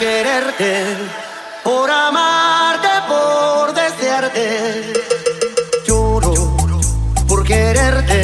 quererte, por amarte, por desearte. Lloro por quererte,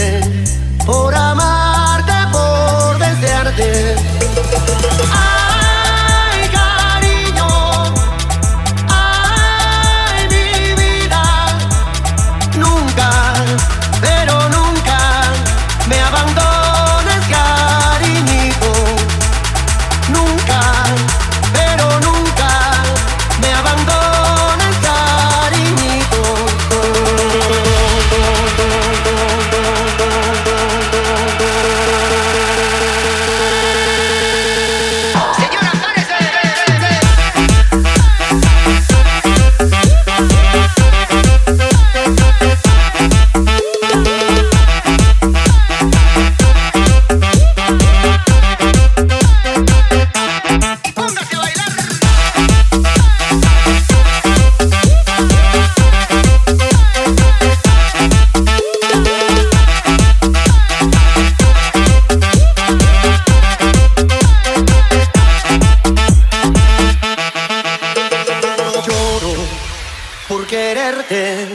quererte,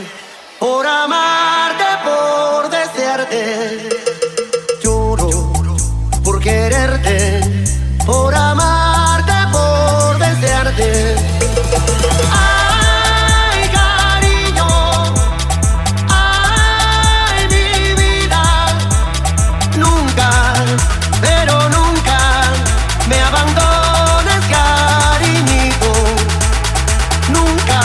por amarte, por desearte. Lloro por quererte, por amarte, por desearte. Ay, cariño, ay, mi vida. Nunca, pero nunca me abandono. Nunca